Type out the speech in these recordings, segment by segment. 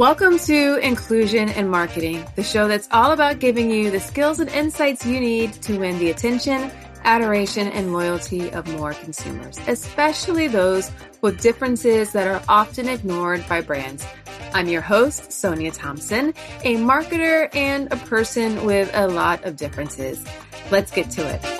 Welcome to Inclusion and Marketing, the show that's all about giving you the skills and insights you need to win the attention, adoration, and loyalty of more consumers, especially those with differences that are often ignored by brands. I'm your host, Sonia Thompson, a marketer and a person with a lot of differences. Let's get to it.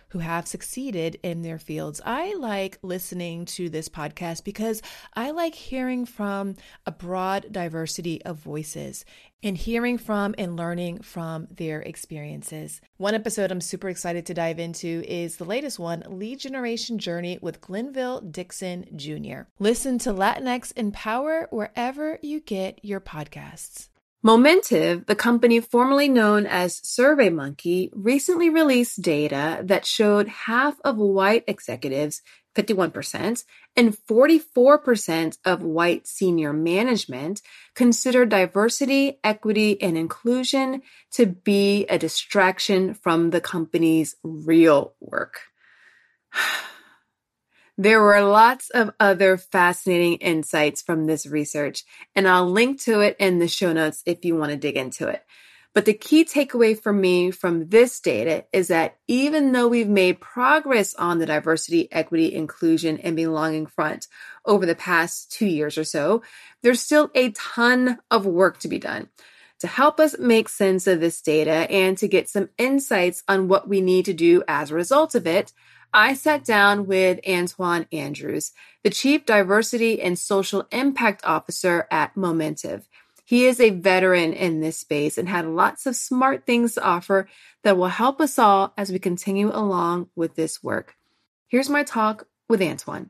who have succeeded in their fields. I like listening to this podcast because I like hearing from a broad diversity of voices and hearing from and learning from their experiences. One episode I'm super excited to dive into is the latest one Lead Generation Journey with Glenville Dixon Jr. Listen to Latinx in Power wherever you get your podcasts. Momentive, the company formerly known as SurveyMonkey, recently released data that showed half of white executives, 51%, and 44% of white senior management consider diversity, equity, and inclusion to be a distraction from the company's real work. There were lots of other fascinating insights from this research, and I'll link to it in the show notes if you want to dig into it. But the key takeaway for me from this data is that even though we've made progress on the diversity, equity, inclusion, and belonging front over the past two years or so, there's still a ton of work to be done. To help us make sense of this data and to get some insights on what we need to do as a result of it, I sat down with Antoine Andrews, the Chief Diversity and Social Impact Officer at Momentive. He is a veteran in this space and had lots of smart things to offer that will help us all as we continue along with this work. Here's my talk with Antoine.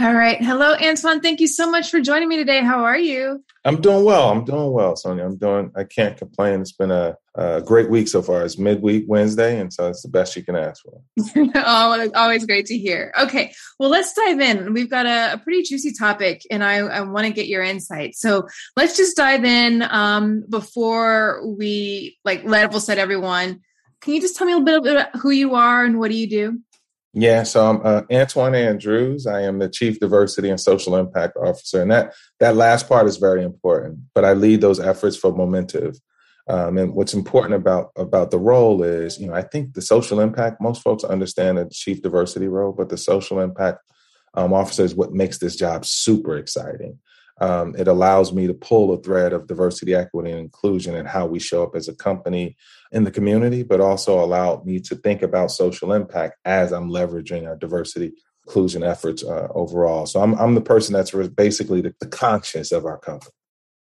All right. Hello, Antoine. Thank you so much for joining me today. How are you? I'm doing well. I'm doing well, Sonia. I'm doing, I can't complain. It's been a, a great week so far. It's midweek Wednesday, and so it's the best you can ask for. oh, always great to hear. Okay. Well, let's dive in. We've got a, a pretty juicy topic, and I, I want to get your insight. So let's just dive in um, before we like level set everyone. Can you just tell me a little bit about who you are and what do you do? Yeah, so I'm uh, Antoine Andrews. I am the Chief Diversity and Social Impact Officer, and that that last part is very important. But I lead those efforts for Momentive. Um, and what's important about about the role is, you know, I think the social impact. Most folks understand the Chief Diversity role, but the social impact um, officer is what makes this job super exciting. Um, it allows me to pull a thread of diversity, equity, and inclusion and how we show up as a company in the community, but also allowed me to think about social impact as I'm leveraging our diversity inclusion efforts uh, overall. So I'm I'm the person that's basically the, the conscience of our company.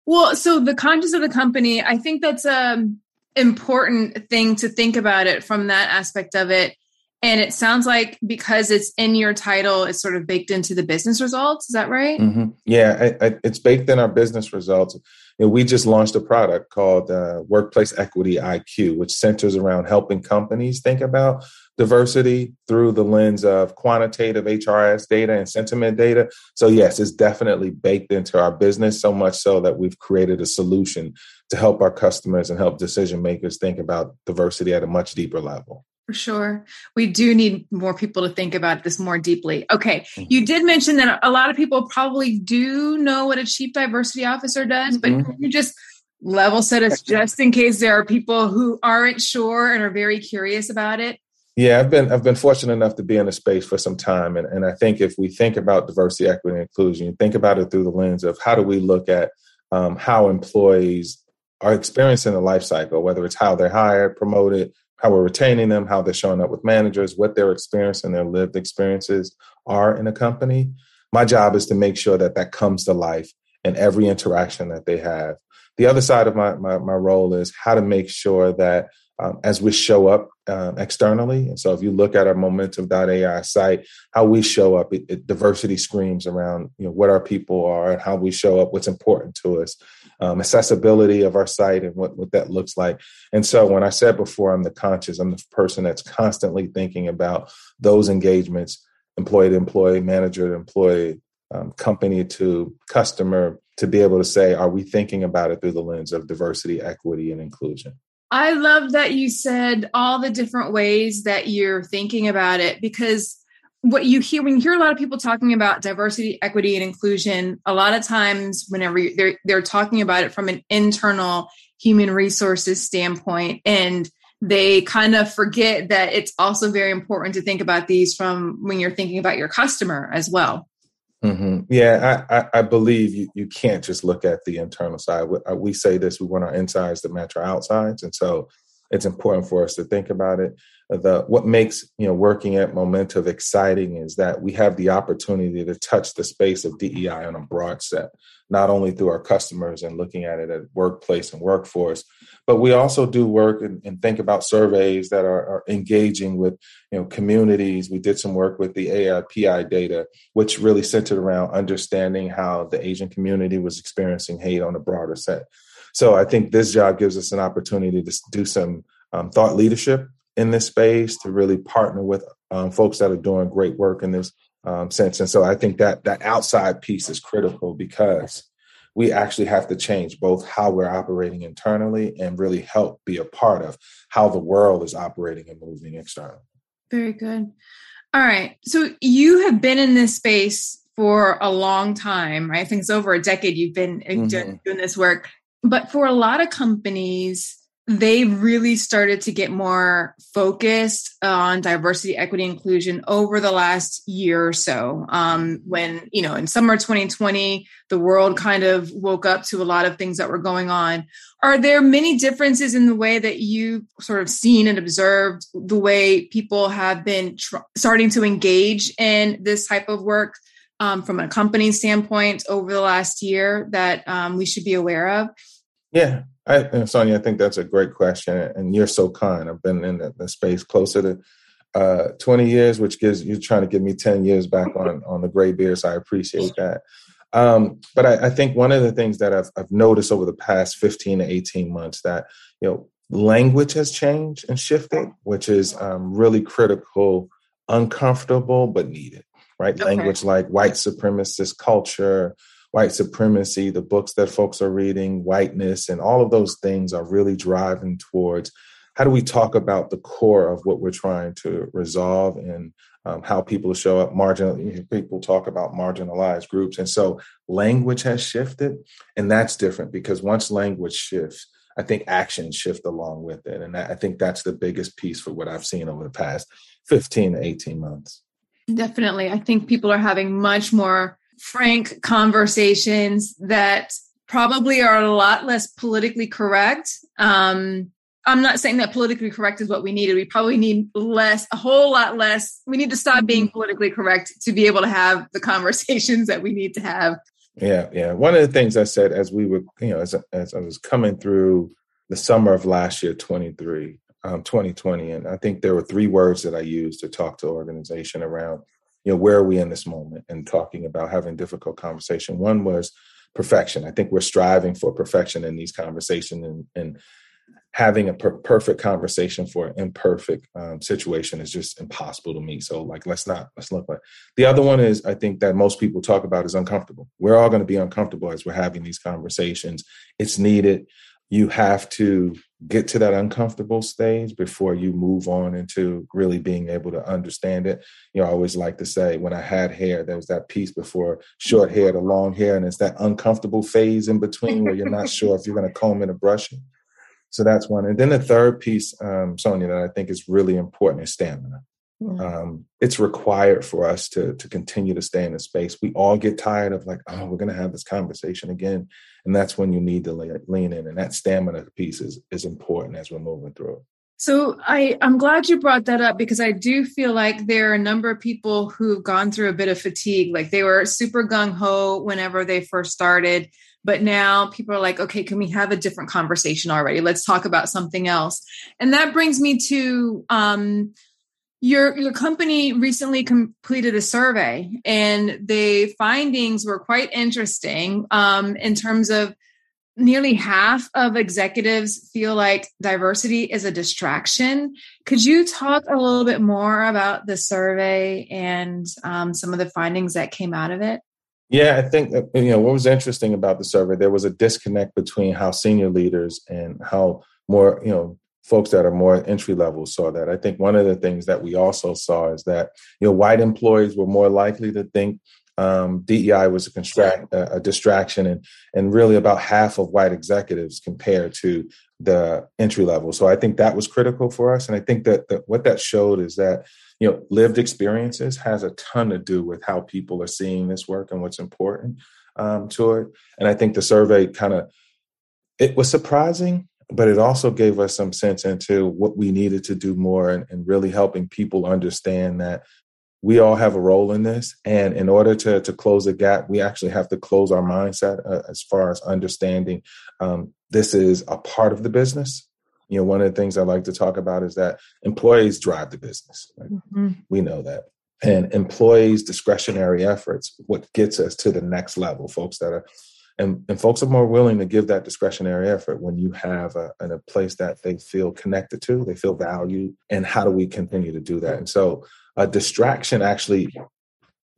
Well, so the conscience of the company, I think that's a important thing to think about it from that aspect of it. And it sounds like because it's in your title, it's sort of baked into the business results. Is that right? Mm-hmm. Yeah, I, I, it's baked in our business results. Know, we just launched a product called uh, Workplace Equity IQ, which centers around helping companies think about diversity through the lens of quantitative HRIS data and sentiment data. So, yes, it's definitely baked into our business, so much so that we've created a solution to help our customers and help decision makers think about diversity at a much deeper level. For sure. We do need more people to think about this more deeply. Okay. Mm-hmm. You did mention that a lot of people probably do know what a chief diversity officer does, but mm-hmm. you just level set us just in case there are people who aren't sure and are very curious about it. Yeah, I've been I've been fortunate enough to be in the space for some time. And, and I think if we think about diversity, equity, and inclusion, think about it through the lens of how do we look at um, how employees are experiencing the life cycle, whether it's how they're hired, promoted, how we're retaining them, how they're showing up with managers, what their experience and their lived experiences are in a company. My job is to make sure that that comes to life in every interaction that they have. The other side of my, my, my role is how to make sure that um, as we show up um, externally. And so if you look at our momentive.ai site, how we show up, it, it, diversity screams around, you know, what our people are and how we show up, what's important to us. Um, accessibility of our site and what, what that looks like. And so when I said before, I'm the conscious, I'm the person that's constantly thinking about those engagements, employee to employee, manager to employee, um, company to customer, to be able to say, are we thinking about it through the lens of diversity, equity, and inclusion? I love that you said all the different ways that you're thinking about it because what you hear when you hear a lot of people talking about diversity, equity, and inclusion, a lot of times whenever they're they're talking about it from an internal human resources standpoint and they kind of forget that it's also very important to think about these from when you're thinking about your customer as well. Mm-hmm. Yeah, I, I, I, believe you, you can't just look at the internal side. We, uh, we say this: we want our insides to match our outsides, and so it's important for us to think about it. The what makes you know working at Momentive exciting is that we have the opportunity to touch the space of DEI on a broad set, not only through our customers and looking at it at workplace and workforce, but we also do work and, and think about surveys that are, are, engaging with you know communities. We did some work with the AAPI data, which really centered around understanding how the Asian community was experiencing hate on a broader set. So I think this job gives us an opportunity to do some um, thought leadership in this space to really partner with um, folks that are doing great work in this um, sense. And so I think that that outside piece is critical because we actually have to change both how we're operating internally and really help be a part of how the world is operating and moving externally. Very good. All right. So you have been in this space for a long time, right? I think it's over a decade you've been uh, mm-hmm. doing this work. But for a lot of companies, they really started to get more focused on diversity, equity, inclusion over the last year or so. Um, when, you know, in summer 2020, the world kind of woke up to a lot of things that were going on. Are there many differences in the way that you sort of seen and observed the way people have been tr- starting to engage in this type of work um, from a company standpoint over the last year that um, we should be aware of? Yeah, I, Sonia, I think that's a great question, and you're so kind. I've been in the, the space closer to uh, 20 years, which gives you trying to give me 10 years back on on the gray beard. So I appreciate that. Um, but I, I, think one of the things that I've, I've noticed over the past 15 to 18 months that you know language has changed and shifted, which is um, really critical, uncomfortable but needed. Right, okay. language like white supremacist culture, white supremacy, the books that folks are reading, whiteness, and all of those things are really driving towards how do we talk about the core of what we're trying to resolve and um, how people show up. Marginal people talk about marginalized groups. And so language has shifted and that's different because once language shifts i think actions shift along with it. And i think that's the biggest piece for what i've seen over the past 15 to 18 months. Definitely. I think people are having much more frank conversations that probably are a lot less politically correct. Um, I'm not saying that politically correct is what we needed. We probably need less, a whole lot less. We need to stop being politically correct to be able to have the conversations that we need to have. Yeah, yeah. One of the things I said as we were, you know, as, as I was coming through the summer of last year, 23, um, 2020, and I think there were three words that I used to talk to organization around you know where are we in this moment and talking about having difficult conversation? One was perfection. I think we're striving for perfection in these conversations and, and having a per- perfect conversation for an imperfect um, situation is just impossible to me. So like let's not let's look at the other one is i think that most people talk about is uncomfortable. We're all going to be uncomfortable as we're having these conversations. It's needed you have to get to that uncomfortable stage before you move on into really being able to understand it. You know, I always like to say when I had hair, there was that piece before short hair to long hair, and it's that uncomfortable phase in between where you're not sure if you're going to comb it or brush it. So that's one. And then the third piece, um, Sonia, that I think is really important is stamina. Mm-hmm. Um, it's required for us to to continue to stay in the space. We all get tired of like, oh, we're going to have this conversation again, and that's when you need to lean in. And that stamina piece is is important as we're moving through. So I I'm glad you brought that up because I do feel like there are a number of people who've gone through a bit of fatigue. Like they were super gung ho whenever they first started, but now people are like, okay, can we have a different conversation already? Let's talk about something else. And that brings me to um, your your company recently completed a survey and the findings were quite interesting um, in terms of nearly half of executives feel like diversity is a distraction. Could you talk a little bit more about the survey and um, some of the findings that came out of it? Yeah, I think you know what was interesting about the survey. There was a disconnect between how senior leaders and how more you know folks that are more entry level saw that. I think one of the things that we also saw is that you know white employees were more likely to think um, DEI was a, construct, a, distraction, and and really about half of white executives compared to the entry level. So I think that was critical for us, and I think that, that what that showed is that you know lived experiences has a ton to do with how people are seeing this work and what's important um, to it. And I think the survey kind of it was surprising but it also gave us some sense into what we needed to do more and, and, really helping people understand that we all have a role in this and in order to to close the gap we actually have to close our mindset uh, as far as understanding um, this is a part of the business you know one of the things i like to talk about is that employees drive the business right? mm-hmm. we know that and employees discretionary efforts what gets us to the next level folks that are and, and folks are more willing to give that discretionary effort when you have a, a place that they feel connected to they feel valued and how do we continue to do that and so a distraction actually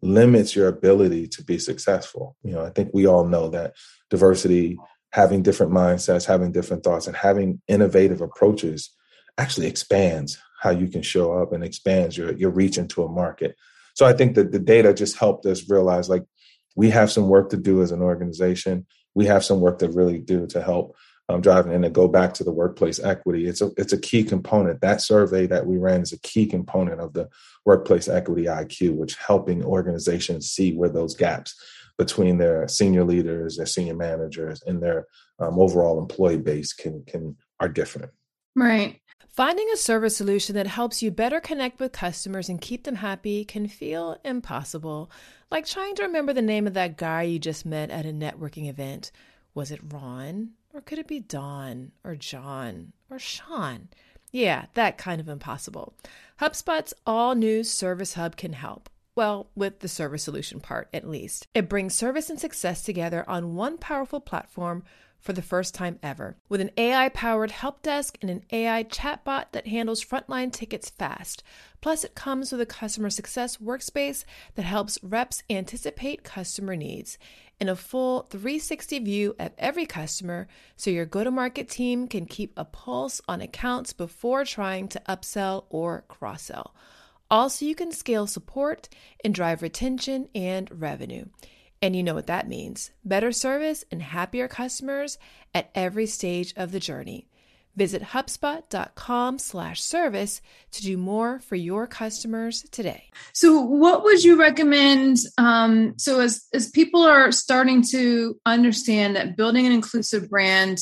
limits your ability to be successful. You know, I think we all know that diversity, having different mindsets, having different thoughts, and having innovative approaches actually expands how you can show up and expands your your reach into a market. So I think that the data just helped us realize like we have some work to do as an organization. We have some work to really do to help um, driving and to go back to the workplace equity. It's a it's a key component. That survey that we ran is a key component of the workplace equity iq which helping organizations see where those gaps between their senior leaders their senior managers and their um, overall employee base can can are different. Right. Finding a service solution that helps you better connect with customers and keep them happy can feel impossible, like trying to remember the name of that guy you just met at a networking event. Was it Ron? Or could it be Don or John or Sean? Yeah, that kind of impossible. HubSpot's all new Service Hub can help. Well, with the service solution part, at least. It brings service and success together on one powerful platform for the first time ever. With an AI powered help desk and an AI chatbot that handles frontline tickets fast. Plus, it comes with a customer success workspace that helps reps anticipate customer needs and a full 360 view of every customer so your go to market team can keep a pulse on accounts before trying to upsell or cross sell. Also, you can scale support and drive retention and revenue. And you know what that means better service and happier customers at every stage of the journey. Visit HubSpot.com slash service to do more for your customers today. So what would you recommend? Um, so as, as people are starting to understand that building an inclusive brand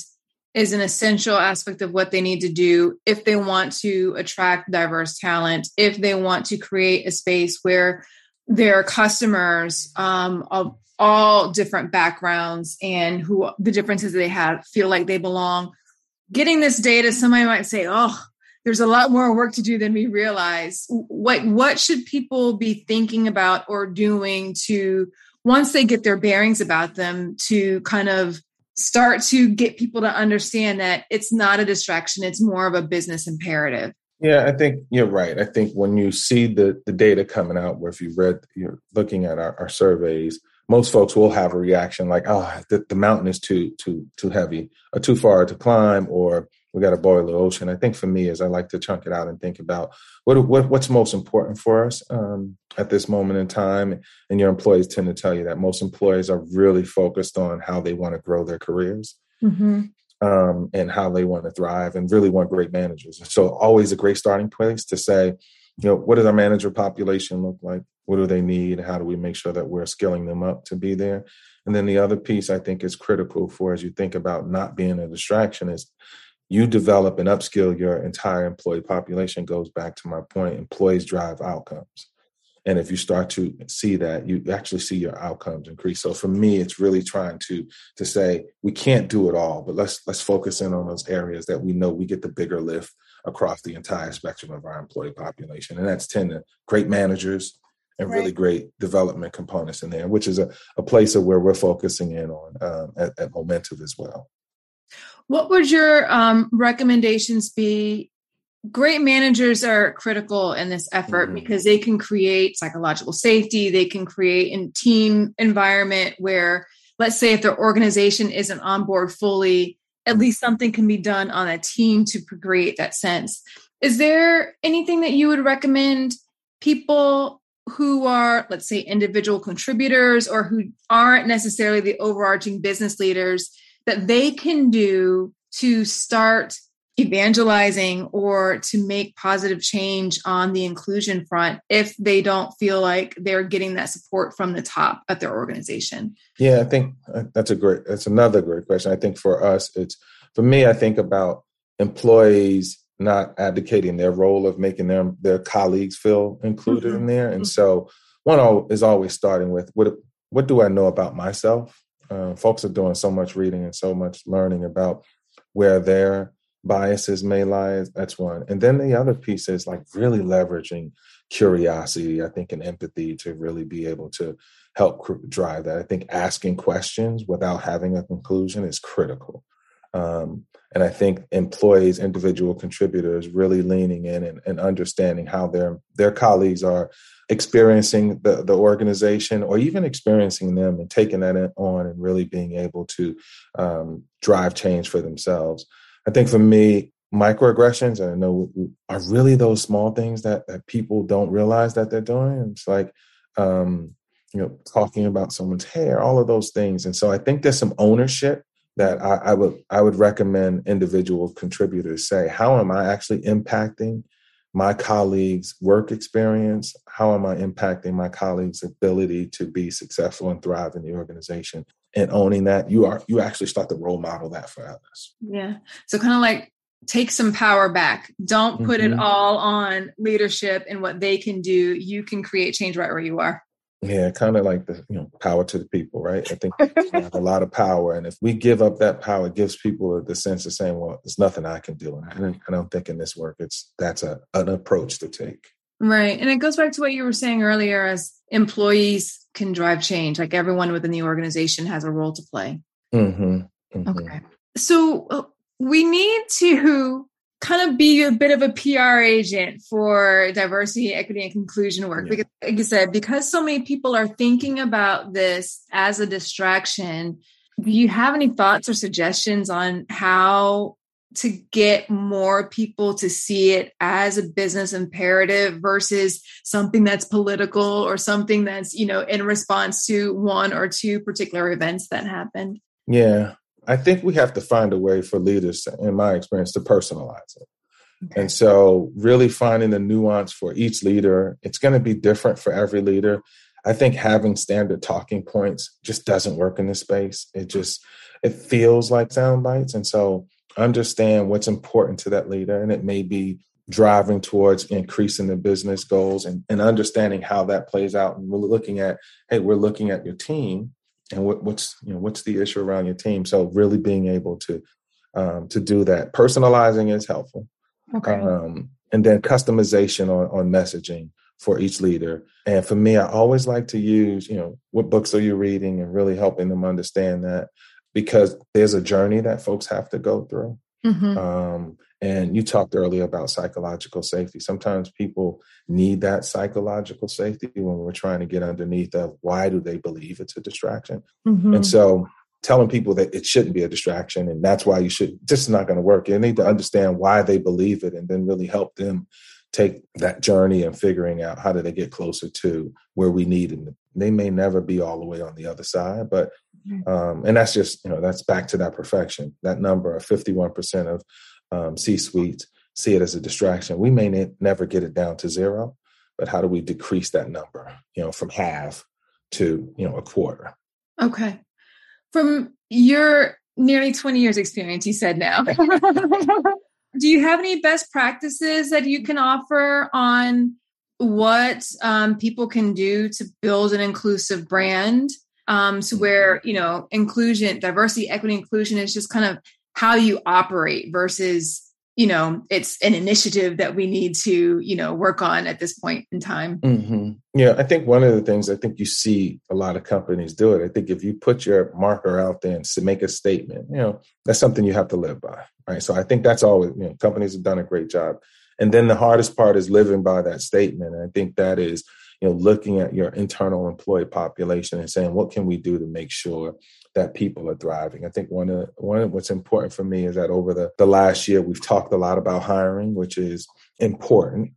is an essential aspect of what they need to do if they want to attract diverse talent, if they want to create a space where their customers um, of all different backgrounds and who the differences they have feel like they belong getting this data, somebody might say, oh, there's a lot more work to do than we realize. What what should people be thinking about or doing to once they get their bearings about them to kind of start to get people to understand that it's not a distraction, it's more of a business imperative. Yeah, I think you're right. I think when you see the the data coming out, where if you read, you're looking at our, our surveys, most folks will have a reaction like, "Oh, the, the mountain is too too too heavy, or too far to climb, or we got to boil the ocean." I think for me, is I like to chunk it out and think about what, what what's most important for us um, at this moment in time. And your employees tend to tell you that most employees are really focused on how they want to grow their careers. Mm-hmm. Um, and how they want to thrive and really want great managers. So always a great starting place to say, you know, what does our manager population look like? what do they need how do we make sure that we're skilling them up to be there and then the other piece i think is critical for as you think about not being a distraction is you develop and upskill your entire employee population goes back to my point employees drive outcomes and if you start to see that you actually see your outcomes increase so for me it's really trying to to say we can't do it all but let's let's focus in on those areas that we know we get the bigger lift across the entire spectrum of our employee population and that's 10 to great managers and right. really great development components in there, which is a, a place of where we're focusing in on um, at, at Momentive as well. What would your um, recommendations be? Great managers are critical in this effort mm-hmm. because they can create psychological safety. They can create a team environment where, let's say, if their organization isn't on board fully, at least something can be done on a team to create that sense. Is there anything that you would recommend people who are, let's say, individual contributors or who aren't necessarily the overarching business leaders that they can do to start evangelizing or to make positive change on the inclusion front if they don't feel like they're getting that support from the top at their organization yeah i think uh, that's a great that's another great question i think for us it's for me i think about employees not advocating their role of making their their colleagues feel included mm-hmm. in there and mm-hmm. so one is always starting with what what do i know about myself uh, folks are doing so much reading and so much learning about where their biases may lie. That's one. And then the other piece is like really leveraging curiosity, I think, and empathy to really be able to help drive that. I think asking questions without having a conclusion is critical. Um, and I think employees, individual contributors, really leaning in and, and, understanding how their their colleagues are experiencing the, the organization or even experiencing them and taking that on and really being able to um, drive change for themselves. I think for me, microaggressions, and I know are really those small things that, that people don't realize that they're doing. It's like, um, you know, talking about someone's hair, all of those things. And so I think there's some ownership that I, I would I would recommend individual contributors say, how am I actually impacting my colleagues' work experience? How am I impacting my colleagues' ability to be successful and thrive in the organization? And owning that, you are you actually start to role model that for others. Yeah. So kind of like take some power back. Don't put mm-hmm. it all on leadership and what they can do. You can create change right where you are. Yeah, kind of like the you know power to the people, right? I think have a lot of power, and if we give up that power, it gives people the sense of saying, "Well, there's nothing I can do." And I don't think in this work, it's that's a an approach to take. Right, and it goes back to what you were saying earlier: as employees can drive change, like everyone within the organization has a role to play. Mm-hmm, mm-hmm. Okay, so uh, we need to kind of be a bit of a PR agent for diversity, equity, and inclusion work. Yeah. Because, like you said, because so many people are thinking about this as a distraction, do you have any thoughts or suggestions on how to get more people to see it as a business imperative versus something that's political or something that's, you know, in response to one or two particular events that happened? Yeah. I think we have to find a way for leaders, in my experience, to personalize it. Okay. And so, really finding the nuance for each leader, it's going to be different for every leader. I think having standard talking points just doesn't work in this space. It just it feels like sound bites, and so understand what's important to that leader, and it may be driving towards increasing the business goals and, and understanding how that plays out. And we're looking at, hey, we're looking at your team and what, what's you know what's the issue around your team? So really being able to um, to do that. Personalizing is helpful okay. um, and then customization on, on messaging for each leader. And for me i always like to use you know what books are you reading and really helping them understand that because there's a journey that folks have to go through mm-hmm. um, and you talked earlier about psychological safety. Sometimes people need that psychological safety when we're trying to get underneath of why do they believe it's a distraction. Mm-hmm. And so telling people that it shouldn't be a distraction and that's why you should just not going to work. You need to understand why they believe it and then really help them take that journey and figuring out how do they get closer to where we need them. They may never be all the way on the other side, but. Um, and that's just you know that's back to that perfection. That number of fifty one percent of um, C suites see it as a distraction. We may ne- never get it down to zero, but how do we decrease that number, you know, from half to, you know, a quarter? Okay. From your nearly 20 years experience, you said now, do you have any best practices that you can offer on what um, people can do to build an inclusive brand? Um, so where, you know, inclusion, diversity, equity, inclusion is just kind of how you operate versus you know it's an initiative that we need to you know work on at this point in time. Mm-hmm. yeah i think one of the things i think you see a lot of companies do it. I think if you put your marker out there and to make a statement you know that's something you have to live by right? So i think that's always you know companies have done a great job. And then the hardest part is living by that statement. And i think that is you know looking at your internal employee population and saying what can we do to make sure that people are thriving. I think one of one of what's important for me is that over the, the last year we've talked a lot about hiring, which is important.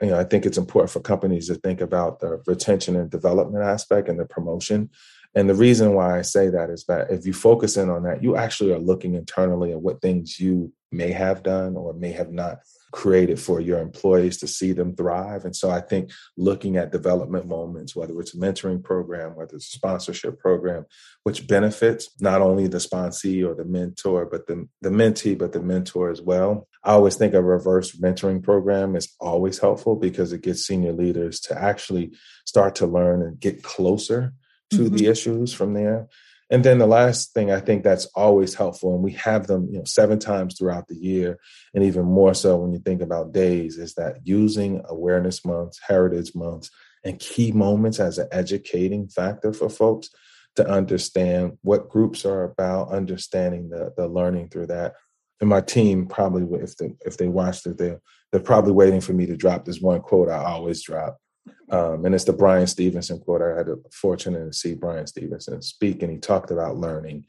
You know, I think it's important for companies to think about the retention and development aspect and the promotion. And the reason why I say that is that if you focus in on that, you actually are looking internally at what things you may have done or may have not created for your employees to see them thrive. And so I think looking at development moments, whether it's a mentoring program, whether it's a sponsorship program, which benefits not only the sponsee or the mentor, but the, the mentee, but the mentor as well. I always think a reverse mentoring program is always helpful because it gets senior leaders to actually start to learn and get closer to mm-hmm. the issues from there. And then the last thing I think that's always helpful, and we have them, you know, seven times throughout the year, and even more so when you think about days, is that using awareness months, heritage months, and key moments as an educating factor for folks to understand what groups are about, understanding the the learning through that. And my team probably, if they if they watched it, they they're probably waiting for me to drop this one quote I always drop um, and it's the Bryan Stevenson quote. I had the fortune to see Bryan Stevenson speak, and he talked about learning.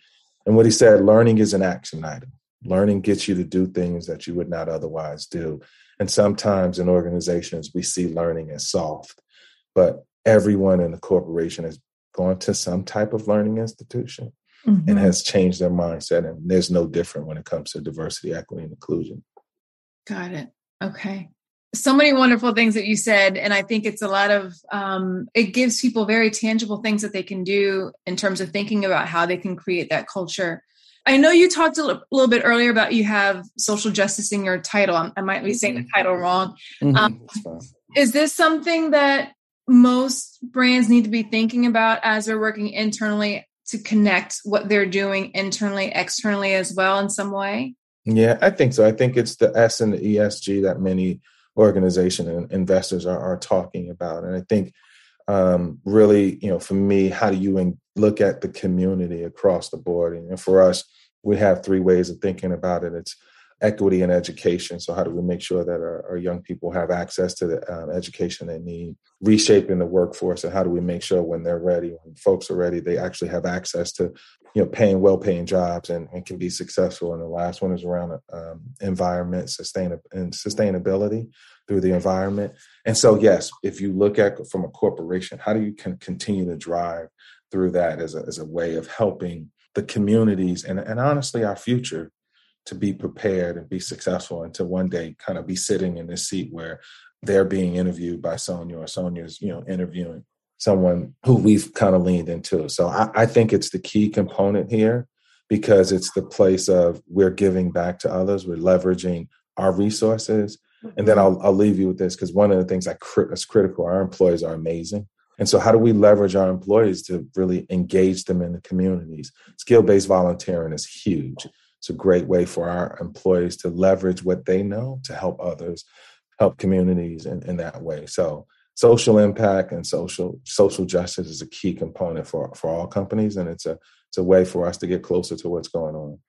And what he said learning is an action item. Learning gets you to do things that you would not otherwise do. And sometimes in organizations, we see learning as soft, but everyone in the corporation has gone to some type of learning institution mm-hmm. and has changed their mindset. And there's no different when it comes to diversity, equity, and inclusion. Got it. Okay so many wonderful things that you said and i think it's a lot of um, it gives people very tangible things that they can do in terms of thinking about how they can create that culture. I know you talked a little bit earlier about you have social justice in your title. I might be saying the title wrong. Mm-hmm. um, is this something that most brands need to be thinking about as they're working internally to connect what they're doing internally externally as well in some way? Yeah i think so. I think it's the s and the esg that many organization and investors are, are talking about. And I think um, really, you know, for me, how do you in, look at the community across the board? And for us, we have three ways of thinking about it. It's equity and education. So how do we make sure that our, our young people have access to the um, education they need? Reshaping the workforce, and how do we make sure when they're ready, when folks are ready, they actually have access to, you know, paying well-paying jobs and, and can be successful. And the last one is around um, environment, sustain and sustainability through the environment. And so, yes, if you look at from a corporation, how do you can continue to drive through that as a, as a way of helping the communities and, and honestly our future to be prepared and be successful and to one day kind of be sitting in this seat where they're being interviewed by Sonia or Sonia's, you know, interviewing someone who we've kind of leaned into. So I, I think it's the key component here because it's the place of we're giving back to others, we're leveraging our resources. And then mm-hmm. I'll, I'll leave you with this because one of the things that is critical, our employees are amazing. And so, how do we leverage our employees to really engage them in the communities? Skill based volunteering is huge. It's a great way for our employees to leverage what they know to help others, help communities in, in that way. So social impact and social social justice is a key component for for all companies, and it's a it's a way for us to get closer to what's going on.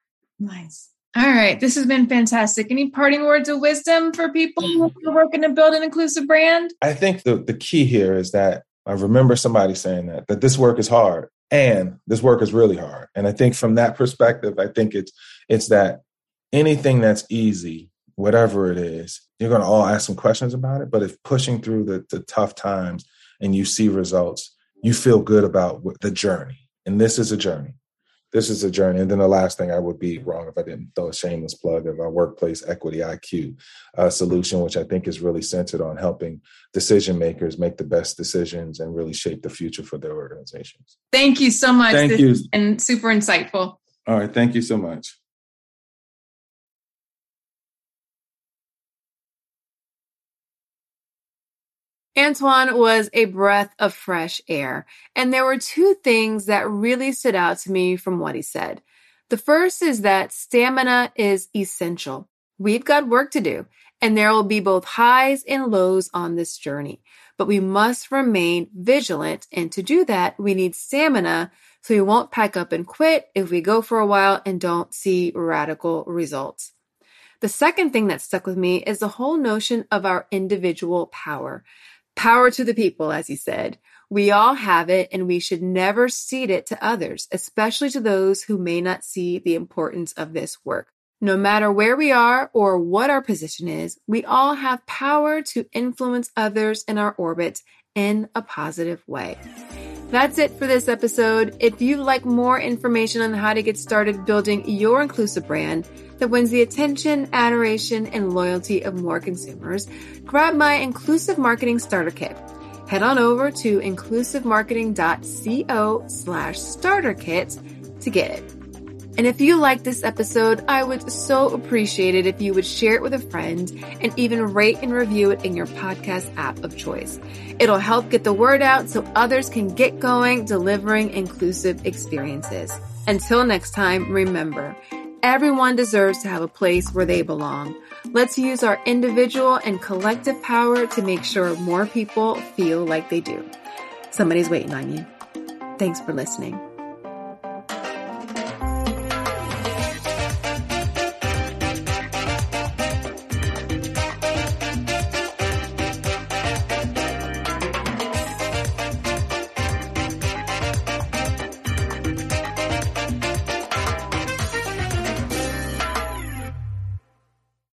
Nice. All right, this has been fantastic. Any parting words of wisdom for people who mm. are working to build an inclusive brand? I think the the key here is that I remember somebody saying that that this work is hard and this work is really hard. And I think from that perspective, I think it's it's that anything that's easy, whatever it is, you're going to all ask some questions about it. But if pushing through the, the tough times and you see results, you feel good about the journey. And this is a journey this is a journey. And then the last thing I would be wrong if I didn't throw a shameless plug of our workplace equity IQ uh, solution, which I think is really centered on helping decision makers make the best decisions and really shape the future for their organizations. Thank you so much. Thank this you. And super insightful. All right. Thank you so much. Antoine was a breath of fresh air. And there were two things that really stood out to me from what he said. The first is that stamina is essential. We've got work to do, and there will be both highs and lows on this journey. But we must remain vigilant, and to do that, we need stamina so we won't pack up and quit if we go for a while and don't see radical results. The second thing that stuck with me is the whole notion of our individual power. Power to the people, as he said. We all have it and we should never cede it to others, especially to those who may not see the importance of this work. No matter where we are or what our position is, we all have power to influence others in our orbit in a positive way. That's it for this episode. If you'd like more information on how to get started building your inclusive brand that wins the attention, adoration, and loyalty of more consumers, grab my Inclusive Marketing Starter Kit head on over to inclusivemarketing.co slash starter kit to get it. And if you like this episode, I would so appreciate it if you would share it with a friend and even rate and review it in your podcast app of choice. It'll help get the word out so others can get going delivering inclusive experiences. Until next time, remember, everyone deserves to have a place where they belong. Let's use our individual and collective power to make sure more people feel like they do. Somebody's waiting on you. Thanks for listening.